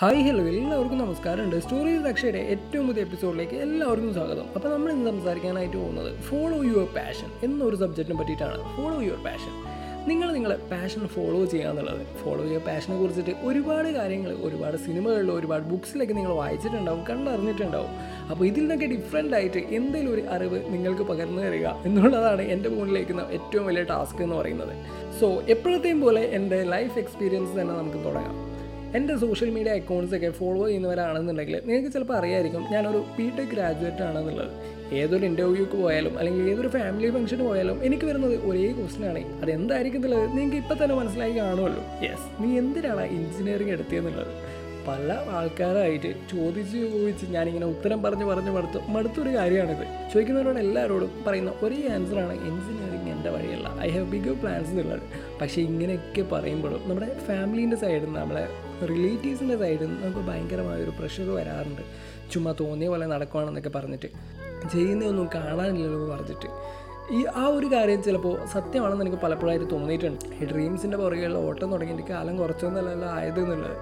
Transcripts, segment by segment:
Hi hello എല്ലാവർക്കും നമസ്കാരമുണ്ട്. Stories അക്ഷയുടെ ഏറ്റവും പുതിയ എപ്പിസോഡിലേക്ക് എല്ലാവർക്കും സ്വാഗതം. അപ്പോൾ നമ്മൾ ഇന്ന് സംസാരിക്കാനായിട്ട് പോകുന്നത് ഫോളോ യുവർ പാഷൻ എന്നൊരു സബ്ജക്റ്റിനെ പറ്റിയിട്ടാണ്. ഫോളോ യുവർ പാഷൻ നിങ്ങൾ നിങ്ങളെ പാഷൻ ഫോളോ ചെയ്യുക എന്നുള്ളത്. ഫോളോ ചെയ്യുക പാഷനെ കുറിച്ചിട്ട് ഒരുപാട് കാര്യങ്ങൾ ഒരുപാട് സിനിമകളിൽ ഒരുപാട് ബുക്സിലൊക്കെ നിങ്ങൾ വായിച്ചിട്ടുണ്ടാവും കണ്ടറിഞ്ഞിട്ടുണ്ടാവും. അപ്പോൾ ഇതിൽ നിന്നൊക്കെ ഡിഫറെന്റ് ആയിട്ട് എന്തെങ്കിലും ഒരു അറിവ് നിങ്ങൾക്ക് പകർന്നു തരിക എന്നുള്ളതാണ് എന്റെ മുന്നിലേക്കുന്ന ഏറ്റവും വലിയ ടാസ്ക് എന്ന് പറയുന്നത്. സോ എപ്പോഴത്തെയും പോലെ എന്റെ ലൈഫ് എക്സ്പീരിയൻസ് തന്നെ നമുക്ക് തുടങ്ങാം. എന്റെ സോഷ്യൽ മീഡിയ അക്കൗണ്ട്സൊക്കെ ഫോളോ ചെയ്യുന്നവരാണെന്നുണ്ടെങ്കിൽ നിങ്ങൾക്ക് ചിലപ്പോൾ അറിയായിരിക്കും ഞാനൊരു ബി ടെക് ഗ്രാജുവേറ്റ് ആണെന്നുള്ളത്. ഏതൊരു ഇന്റർവ്യൂക്ക് പോയാലും അല്ലെങ്കിൽ ഏതൊരു ഫാമിലി ഫംഗ്ഷന് പോയാലും എനിക്ക് വരുന്നത് ഒരേ ക്വസ്റ്റൻ ആണ്. എന്നുള്ളത് നിങ്ങൾക്ക് ഇപ്പം തന്നെ മനസ്സിലായി കാണുമല്ലോ. യെസ് നീ എന്തിനാണ് എഞ്ചിനീയറിംഗ് എടുത്തതെന്നുള്ളത് പല ആൾക്കാരായിട്ട് ചോദിച്ച് ചോദിച്ച് ഞാനിങ്ങനെ ഉത്തരം പറഞ്ഞ് പറഞ്ഞ് മടുത്ത്. മടുത്തൊരു കാര്യമാണിത്. ചോദിക്കുന്നവരോട് എല്ലാവരോടും പറയുന്ന ഒരേ ആൻസറാണ് എഞ്ചിനീയറിംഗ് എന്റെ വഴിയല്ല. ഐ ഹാവ് ബിഗ് പ്ലാൻസ് എന്നുള്ളത്. പക്ഷേ ഇങ്ങനെയൊക്കെ പറയുമ്പോഴും നമ്മുടെ ഫാമിലീന്റെ സൈഡിൽ നിന്ന് നമ്മളെ റിലേറ്റീവ്സിന്റെ സൈഡിൽ നിന്ന് നമുക്ക് ഭയങ്കരമായൊരു പ്രഷർ വരാറുണ്ട്. ചുമ്മാ തോന്നിയ പോലെ നടക്കുവാണെന്നൊക്കെ പറഞ്ഞിട്ട്. ചെയ്യുന്നതൊന്നും കാണാനില്ലല്ലോ പറഞ്ഞിട്ട്. ഈ ആ ഒരു കാര്യം ചിലപ്പോൾ സത്യമാണെന്ന് എനിക്ക് പലപ്പോഴായിട്ട് തോന്നിയിട്ടുണ്ട്. ഈ ഡ്രീംസിന്റെ പുറകെയുള്ള ഓട്ടം തുടങ്ങിയിട്ട് കാലം കുറച്ചൊന്നല്ലല്ലോ ആയത് എന്നുള്ളത്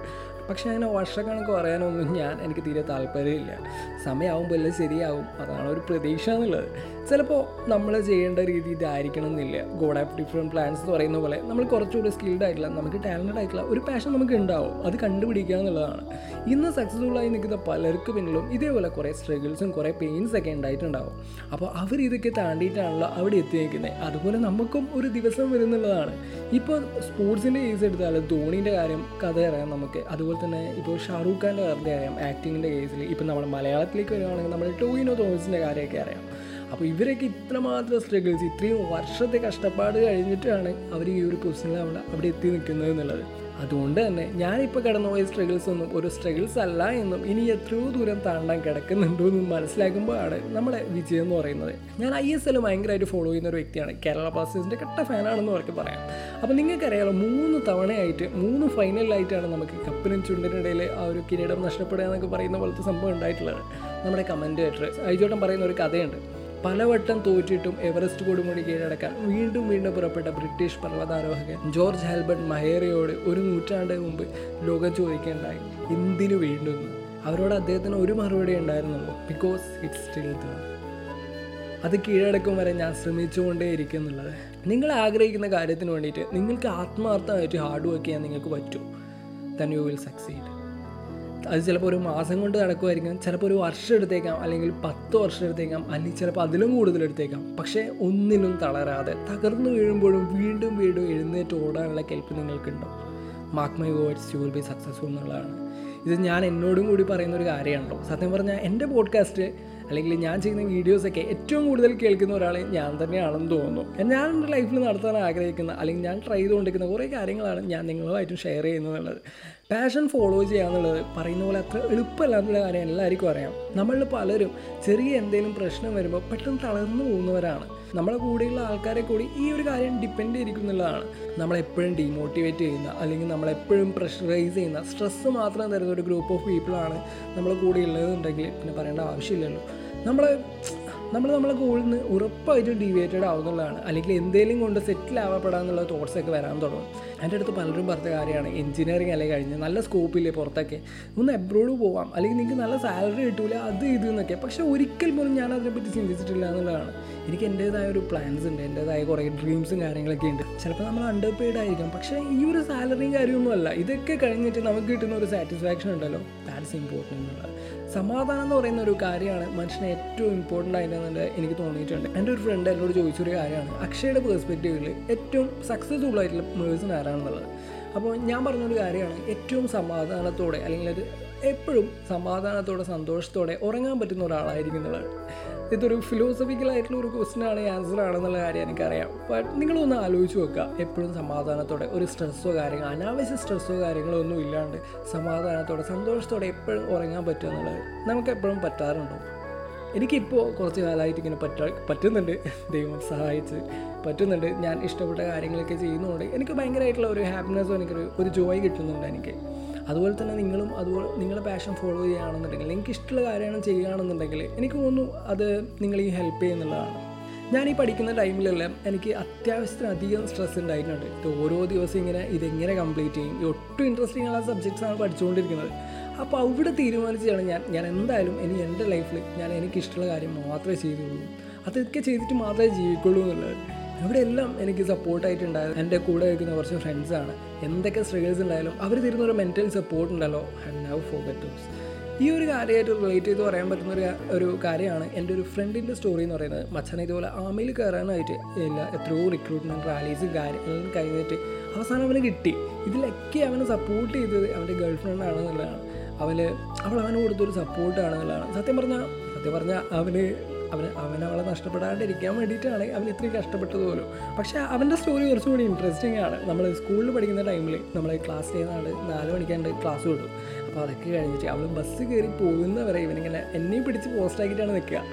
പക്ഷേ അങ്ങനെ വർഷക്കണക്ക് പറയാനൊന്നും ഞാൻ എനിക്ക് തീരെ താല്പര്യമില്ല. സമയമാകുമ്പോൾ എല്ലാം ശരിയാവും. അതാണ് ഒരു പ്രതീക്ഷ എന്നുള്ളത്. ചിലപ്പോൾ നമ്മൾ ചെയ്യേണ്ട രീതി ഇതായിരിക്കണം എന്നില്ല ഗോഡ് ആപ്പ് ഡിഫറെന്റ് പ്ലാൻസ് എന്ന് പറയുന്ന പോലെ നമ്മൾ കുറച്ചുകൂടി സ്കിൽഡ് ആയിട്ടുള്ള നമുക്ക് ടാലന്റഡ് ആയിട്ടുള്ള ഒരു പാഷൻ നമുക്ക് ഉണ്ടാവും. അത് കണ്ടുപിടിക്കുക എന്നുള്ളതാണ്. ഇന്ന് സക്സസ്ഫുള്ളായി നിൽക്കുന്ന പലർക്ക് പിന്നിലും ഇതേപോലെ കുറേ സ്ട്രഗിൾസും കുറേ പെയിൻസ് ഒക്കെ ഉണ്ടായിട്ടുണ്ടാവും. അപ്പോൾ അവർ ഇതൊക്കെ താണ്ടിയിട്ടാണല്ലോ അവിടെ എത്തി നിൽക്കുന്നത് അതുപോലെ നമുക്കും ഒരു ദിവസം വരുന്നുള്ളതാണ് ഇപ്പോൾ സ്പോർട്സിന്റെ കേസ് എടുത്താൽ ധോണിന്റെ കാര്യം കഥ അറിയാം നമുക്ക് അതുപോലെ തന്നെ ഇപ്പോൾ ഷാറൂഖ് ഖാന്റെ കാര്യത്തിൽ അറിയാം ആക്ടിങ്ങിന്റെ കേസിൽ ഇപ്പോൾ നമ്മൾ മലയാളത്തിലേക്ക് വരികയാണെങ്കിൽ നമ്മൾ ടോയിനോ തോമസിന്റെ കാര്യമൊക്കെ അറിയാം. അപ്പോൾ ഇവരൊക്കെ ഇത്രമാത്രം സ്ട്രഗിൾസ് ഇത്രയും വർഷത്തെ കഷ്ടപ്പാട് കഴിഞ്ഞിട്ടാണ് അവർ ഈ ഒരു പൊസിഷനിൽ അവിടെ അവിടെ എത്തി നിൽക്കുന്നത് എന്നുള്ളത്. അതുകൊണ്ട് തന്നെ ഞാനിപ്പോൾ കടന്നുപോയ സ്ട്രഗിൾസ് ഒന്നും ഒരു സ്ട്രഗിൾസ് അല്ല എന്നും ഇനി എത്രയോ ദൂരം താണ്ടാൻ കിടക്കുന്നുണ്ടോ എന്നും മനസ്സിലാക്കുമ്പോഴാണ് നമ്മുടെ വിജയം എന്ന് പറയുന്നത്. ഞാൻ ഐ എസ് എൽ ഭയങ്കരമായിട്ട് ഫോളോ ചെയ്യുന്ന ഒരു വ്യക്തിയാണ്. കേരള ബ്ലാസ്റ്റേഴ്സിന്റെ കട്ട ഫാനാണെന്ന് അവർക്ക് പറയാം. അപ്പോൾ നിങ്ങൾക്കറിയാലോ മൂന്ന് തവണയായിട്ട് മൂന്ന് ഫൈനലിലായിട്ടാണ് നമുക്ക് കപ്പിനും ചുണ്ടിനിടയിൽ ആ ഒരു കിരീടം നഷ്ടപ്പെടുക എന്നൊക്കെ പറയുന്ന പോലത്തെ സംഭവം ഉണ്ടായിട്ടുള്ളത്. നമ്മുടെ കമന്റേറ്റർ പറയുന്ന ഒരു കഥയുണ്ട്. പലവട്ടം തോറ്റിട്ടും എവറസ്റ്റ് കൊടുമുടി കീഴടക്കാൻ വീണ്ടും വീണ്ടും പുറപ്പെട്ട ബ്രിട്ടീഷ് പർവതാരോഹകൻ ജോർജ് ഹാൽബർട്ട് മഹേറിയോട് ഒരു നൂറ്റാണ്ട് മുമ്പ് ലോകം ചോദിക്കേണ്ടായി. എന്തിനു വീണ്ടും അവരോട് അദ്ദേഹത്തിന് ഒരു മറുപടി ഉണ്ടായിരുന്നുള്ളൂ. ബിക്കോസ് ഇറ്റ്സ് സ്റ്റിൽ ദ അത് കീഴടക്കും വരെ ഞാൻ ശ്രമിച്ചുകൊണ്ടേ ഇരിക്കും എന്നുള്ളത് നിങ്ങൾ ആഗ്രഹിക്കുന്ന കാര്യത്തിന് വേണ്ടിയിട്ട് നിങ്ങൾക്ക് ആത്മാർത്ഥമായിട്ട് ഹാർഡ് വർക്ക് ചെയ്യാൻ നിങ്ങൾക്ക് പറ്റൂ. ദൻ യു വിൽ സക്സീഡ് അത് ചിലപ്പോൾ ഒരു മാസം കൊണ്ട് നടക്കുമായിരിക്കും ചിലപ്പോൾ ഒരു വർഷം എടുത്തേക്കാം അല്ലെങ്കിൽ പത്ത് വർഷം എടുത്തേക്കാം അല്ലെങ്കിൽ ചിലപ്പോൾ അതിലും കൂടുതൽ എടുത്തേക്കാം. പക്ഷേ ഒന്നിനും തളരാതെ തകർന്നു വീഴുമ്പോഴും വീണ്ടും വീണ്ടും എഴുന്നേറ്റ് ഓടാനുള്ള കെൽപ്പ് നിങ്ങൾക്കുണ്ടോ. Mark my words you will be successful എന്നുള്ളതാണ്. ഇത് ഞാൻ എന്നോടും കൂടി പറയുന്ന ഒരു കാര്യമാണല്ലോ. സത്യം പറഞ്ഞാൽ എന്റെ പോഡ്കാസ്റ്റ് അല്ലെങ്കിൽ ഞാൻ ചെയ്യുന്ന വീഡിയോസൊക്കെ ഏറ്റവും കൂടുതൽ കേൾക്കുന്ന ഒരാൾ ഞാൻ തന്നെയാണെന്ന് തോന്നുന്നു. ഞാൻ എന്റെ ലൈഫിൽ നടത്താൻ ആഗ്രഹിക്കുന്ന അല്ലെങ്കിൽ ഞാൻ ട്രൈ ചെയ്തുകൊണ്ടിരിക്കുന്ന കുറേ കാര്യങ്ങളാണ് ഞാൻ നിങ്ങളുമായിട്ടും ഷെയർ ചെയ്യുന്നത് പാഷൻ ഫോളോ ചെയ്യുക എന്നുള്ളത് പറയുന്ന പോലെ അത്ര എളുപ്പമല്ല എന്നുള്ള കാര്യം എല്ലാവർക്കും അറിയാം. നമ്മളിൽ പലരും ചെറിയ എന്തെങ്കിലും പ്രശ്നം വരുമ്പോൾ പെട്ടെന്ന് തളർന്നു പോകുന്നവരാണ്. നമ്മളെ കൂടെയുള്ള ആൾക്കാരെ കൂടി ഈ ഒരു കാര്യം ഡിപ്പെൻഡ് ചെയ്തിരിക്കുന്നുള്ളതാണ് നമ്മളെപ്പോഴും ഡീമോട്ടിവേറ്റ് ചെയ്യുന്ന അല്ലെങ്കിൽ നമ്മളെപ്പോഴും പ്രഷറൈസ് ചെയ്യുന്ന സ്ട്രെസ്സ് മാത്രം തരുന്ന ഒരു ഗ്രൂപ്പ് ഓഫ് പീപ്പിളാണ് നമ്മളെ കൂടെ ഉള്ളതെന്നുണ്ടെങ്കിൽ പിന്നെ പറയേണ്ട ആവശ്യമില്ലല്ലോ. നമ്മളെ നമ്മൾ നമ്മളെ ഗോളിൽ നിന്ന് ഉറപ്പായിട്ടും ഡീവിയേറ്റഡ് ആവുന്നുള്ളതാണ്. അല്ലെങ്കിൽ എന്തെങ്കിലും കൊണ്ട് സെറ്റിൽ ആവപ്പെടാന്നുള്ള തോട്ട്സ് ഒക്കെ വരാൻ തുടങ്ങും. എന്റെ അടുത്ത് പലരും പറഞ്ഞ കാര്യമാണ് എഞ്ചിനീയറിംഗ് അല്ലെങ്കിൽ കഴിഞ്ഞ് നല്ല സ്കോപ്പില്ലേ പുറത്തൊക്കെ ഒന്ന് എബ്രോഡ് പോവാം അല്ലെങ്കിൽ നിങ്ങൾക്ക് നല്ല സാലറി കിട്ടൂല അത് ഇത് എന്നൊക്കെ. പക്ഷെ ഒരിക്കൽ പോലും ഞാൻ അതിനെപ്പറ്റി ചിന്തിച്ചിട്ടില്ല എന്നുള്ളതാണ്. എനിക്ക് എന്റേതായ ഒരു പ്ലാൻസ് ഉണ്ട് എന്റേതായ കുറേ ഡ്രീംസും കാര്യങ്ങളൊക്കെ ഉണ്ട്. ചിലപ്പോൾ നമ്മൾ അണ്ടർ പെയ്ഡ് ആയിരിക്കും പക്ഷേ ഈ ഒരു സാലറിയും കാര്യമൊന്നും അല്ല. ഇതൊക്കെ കഴിഞ്ഞിട്ട് നമുക്ക് കിട്ടുന്ന ഒരു സാറ്റിസ്ഫാക്ഷൻ ഉണ്ടല്ലോ. ദാറ്റ്സ് ഇമ്പോർട്ടന്റ് എന്നുള്ളത്. സമാധാനം എന്ന് പറയുന്ന ഒരു കാര്യമാണ് മനുഷ്യന് ഏറ്റവും ഇമ്പോർട്ടന്റ് ആയിട്ട് എനിക്ക് തോന്നിയിട്ടുണ്ട്. എന്റെ ഒരു ഫ്രണ്ട് എന്നോട് ചോദിച്ചൊരു കാര്യമാണ് അക്ഷയുടെ പേഴ്സ്പെക്റ്റീവിൽ ഏറ്റവും സക്സസ്ഫുൾ ആയിട്ടുള്ള മേഴ്സൺ ആരാണെന്നുള്ളത് അപ്പോൾ ഞാൻ പറഞ്ഞൊരു കാര്യമാണ്. ഏറ്റവും സമാധാനത്തോടെ അല്ലെങ്കിൽ ഒരു എപ്പോഴും സമാധാനത്തോടെ സന്തോഷത്തോടെ ഉറങ്ങാൻ പറ്റുന്ന ഒരാളായിരിക്കും എന്നുള്ളത് ഇതൊരു ഫിലോസഫിക്കൽ ആയിട്ടുള്ള ഒരു ക്വസ്റ്റൻ ആണ് ആൻസർ ആണെന്നുള്ള കാര്യം എനിക്കറിയാം. ബട്ട് നിങ്ങളൊന്ന് ആലോചിച്ച് നോക്കുക. എപ്പോഴും സമാധാനത്തോടെ ഒരു സ്ട്രെസ്സോ കാര്യങ്ങളോ അനാവശ്യ സ്ട്രെസ്സോ കാര്യങ്ങളോ ഒന്നും ഇല്ലാണ്ട് സമാധാനത്തോടെ സന്തോഷത്തോടെ എപ്പോഴും ഉറങ്ങാൻ പറ്റുക എന്നുള്ളത് നമുക്ക് എപ്പോഴും പറ്റാറുണ്ടോ? എനിക്കിപ്പോൾ കുറച്ച് കാലമായിട്ട് ഇങ്ങനെ പറ്റാ പറ്റുന്നുണ്ട്. ദൈവം സഹായിച്ച്. പറ്റുന്നുണ്ട്. ഞാൻ ഇഷ്ടപ്പെട്ട കാര്യങ്ങളൊക്കെ ചെയ്യുന്നതുകൊണ്ട് എനിക്ക് ഭയങ്കരമായിട്ടുള്ള ഒരു ഹാപ്പിനെസ്സും എനിക്കൊരു ഒരു ജോയ് കിട്ടുന്നുണ്ട് എനിക്ക്. അതുപോലെ തന്നെ നിങ്ങളും അതുപോലെ നിങ്ങളുടെ പാഷൻ ഫോളോ ചെയ്യുകയാണെന്നുണ്ടെങ്കിൽ നിങ്ങൾക്ക് ഇഷ്ടമുള്ള കാര്യങ്ങൾ ചെയ്യുകയാണെന്നുണ്ടെങ്കിൽ എനിക്ക് തോന്നുന്നു അത് നിങ്ങൾ ഈ ഹെൽപ്പ് ചെയ്യുന്നുള്ളതാണ്. ഞാൻ ഈ പഠിക്കുന്ന ടൈമിലെല്ലാം എനിക്ക് അത്യാവശ്യത്തിന് അധികം സ്ട്രെസ് ഉണ്ടായിട്ടുണ്ട് ഓരോ ദിവസം ഇങ്ങനെ ഇതെങ്ങനെ കംപ്ലീറ്റ് ചെയ്യും? ഒട്ടും ഇൻട്രസ്റ്റിംഗ് ഉള്ള സബ്ജക്ട്സ് ആണ് പഠിച്ചുകൊണ്ടിരിക്കുന്നത്. അപ്പോൾ അവിടെ തീരുമാനിച്ചാണ് ഞാൻ. ഞാൻ എന്തായാലും ഇനി എന്റെ ലൈഫിൽ ഞാൻ എനിക്കിഷ്ടമുള്ള കാര്യം മാത്രമേ ചെയ്തുള്ളൂ. അതൊക്കെ ചെയ്തിട്ട് മാത്രമേ ജീവിക്കുള്ളൂ എന്നുള്ളത്. ഇവിടെ എല്ലാം എനിക്ക് സപ്പോർട്ടായിട്ടുണ്ടായത് എന്റെ കൂടെ നിൽക്കുന്ന കുറച്ച് ഫ്രണ്ട്സാണ് എന്തൊക്കെ സ്ട്രഗിൾസ് ഉണ്ടായാലും അവർ തരുന്ന ഒരു മെന്റൽ സപ്പോർട്ട് ഉണ്ടല്ലോ. ഐ നവ് ഫോർ ദോസ് ഈ ഒരു കാര്യമായിട്ട് റിലേറ്റ് ചെയ്ത് പറയാൻ പറ്റുന്ന ഒരു ഒരു കാര്യമാണ് എന്റെ ഒരു ഫ്രണ്ടിന്റെ സ്റ്റോറി എന്ന് പറയുന്നത്. മച്ചാൻ ഇതുപോലെ ആമയിൽ കയറാനായിട്ട് ഇല്ല എത്രയോ റിക്രൂട്ട്മെന്റ് റാലീസും കാര്യങ്ങളും കഴിഞ്ഞിട്ട് അവസാനം അവന് കിട്ടി. ഇതിലൊക്കെ അവനെ സപ്പോർട്ട് ചെയ്തത് അവന്റെ ഗേൾ ഫ്രണ്ട് ആണെന്നുള്ളതാണ്. അവന് അവൾ അവന് കൊടുത്തൊരു സപ്പോർട്ടാണെന്നുള്ളതാണ് സത്യം പറഞ്ഞാൽ സത്യം പറഞ്ഞാൽ അവന് അവന് അവൻ അവളെ നഷ്ടപ്പെടാണ്ടിരിക്കാൻ വേണ്ടിയിട്ടാണ് അവൻ ഇത്രയും കഷ്ടപ്പെട്ടത് പോലും. പക്ഷേ അവന്റെ സ്റ്റോറി കുറച്ചുകൂടി ഇൻട്രസ്റ്റിംഗ് ആണ്. നമ്മൾ സ്കൂളിൽ പഠിക്കുന്ന ടൈമിൽ നമ്മൾ ക്ലാസ് ചെയ്യുന്നതാണ് നാല് മണിക്കാണ്ട് ക്ലാസ് വിടും. അപ്പോൾ അതൊക്കെ കഴിഞ്ഞിട്ട് അവൾ ബസ് കയറി പോകുന്നവരെ ഇവനിങ്ങനെ എന്നെയും പിടിച്ച് പോസ്റ്റാക്കിയിട്ടാണ് നിൽക്കുക.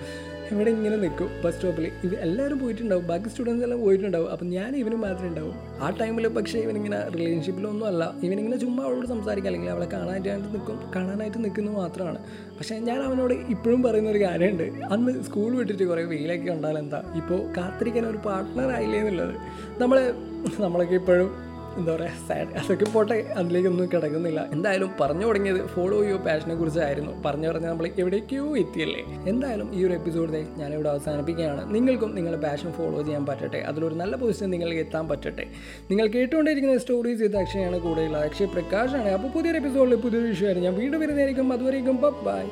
ഇവിടെ ഇങ്ങനെ നിൽക്കും ബസ് സ്റ്റോപ്പിൽ ഇവ എല്ലാവരും പോയിട്ടുണ്ടാവും. ബാക്കി സ്റ്റുഡൻസ് എല്ലാം പോയിട്ടുണ്ടാവും. അപ്പം ഞാൻ ഇവനും മാത്രമേ ഉണ്ടാവും. ആ ടൈമിൽ പക്ഷേ ഇവനിങ്ങനെ റിലേഷൻഷിപ്പിലൊന്നും അല്ല. ഇവനിങ്ങനെ ചുമ്മാ അവളോട് സംസാരിക്കുക അല്ലെങ്കിൽ അവളെ കാണാനായിട്ട് നിൽക്കും. കാണാനായിട്ട് നിൽക്കുന്നത് മാത്രമാണ്. പക്ഷേ ഞാൻ അവനോട് ഇപ്പോഴും പറയുന്ന ഒരു കാര്യമുണ്ട്. അന്ന് സ്കൂൾ വിട്ടിട്ട് കുറേ വെയിലൊക്കെ ഉണ്ടാകാൻ എന്താ? ഇപ്പോൾ കാത്തിരിക്കാൻ ഒരു പാർട്ട്ണർ ആയില്ലേ എന്നുള്ളത്. നമ്മൾ നമ്മളൊക്കെ ഇപ്പോഴും എന്താ പറയുക സാഡ് അതൊക്കെ പോട്ടെ അതിലേക്കൊന്നും കിടക്കുന്നില്ല. എന്തായാലും പറഞ്ഞു തുടങ്ങിയത് ഫോളോ യുവർ പാഷനെ കുറിച്ചായിരുന്നു. പറഞ്ഞു പറഞ്ഞ് നമ്മൾ എവിടേക്കോ എത്തിയല്ലേ. എന്തായാലും ഈ ഒരു എപ്പിസോഡ് ഞാനിവിടെ അവസാനിപ്പിക്കുകയാണ്. നിങ്ങൾക്കും നിങ്ങളുടെ പാഷൻ ഫോളോ ചെയ്യാൻ പറ്റട്ടെ. അതിലൊരു നല്ല പൊസിഷൻ നിങ്ങൾക്ക് എത്താൻ പറ്റട്ടെ. നിങ്ങൾ കേട്ടുകൊണ്ടിരിക്കുന്ന സ്റ്റോറീസ് ഇത് അക്ഷയാണ് കൂടെയുള്ളത് അക്ഷയ് പ്രകാശാണ്. അപ്പോൾ പുതിയൊരു എപ്പിസോഡിൽ പുതിയൊരു വിഷയമായിരുന്നു ഞാൻ വീണ്ടും വരുന്നതായിരിക്കും. അതുവരേക്കും ബൈ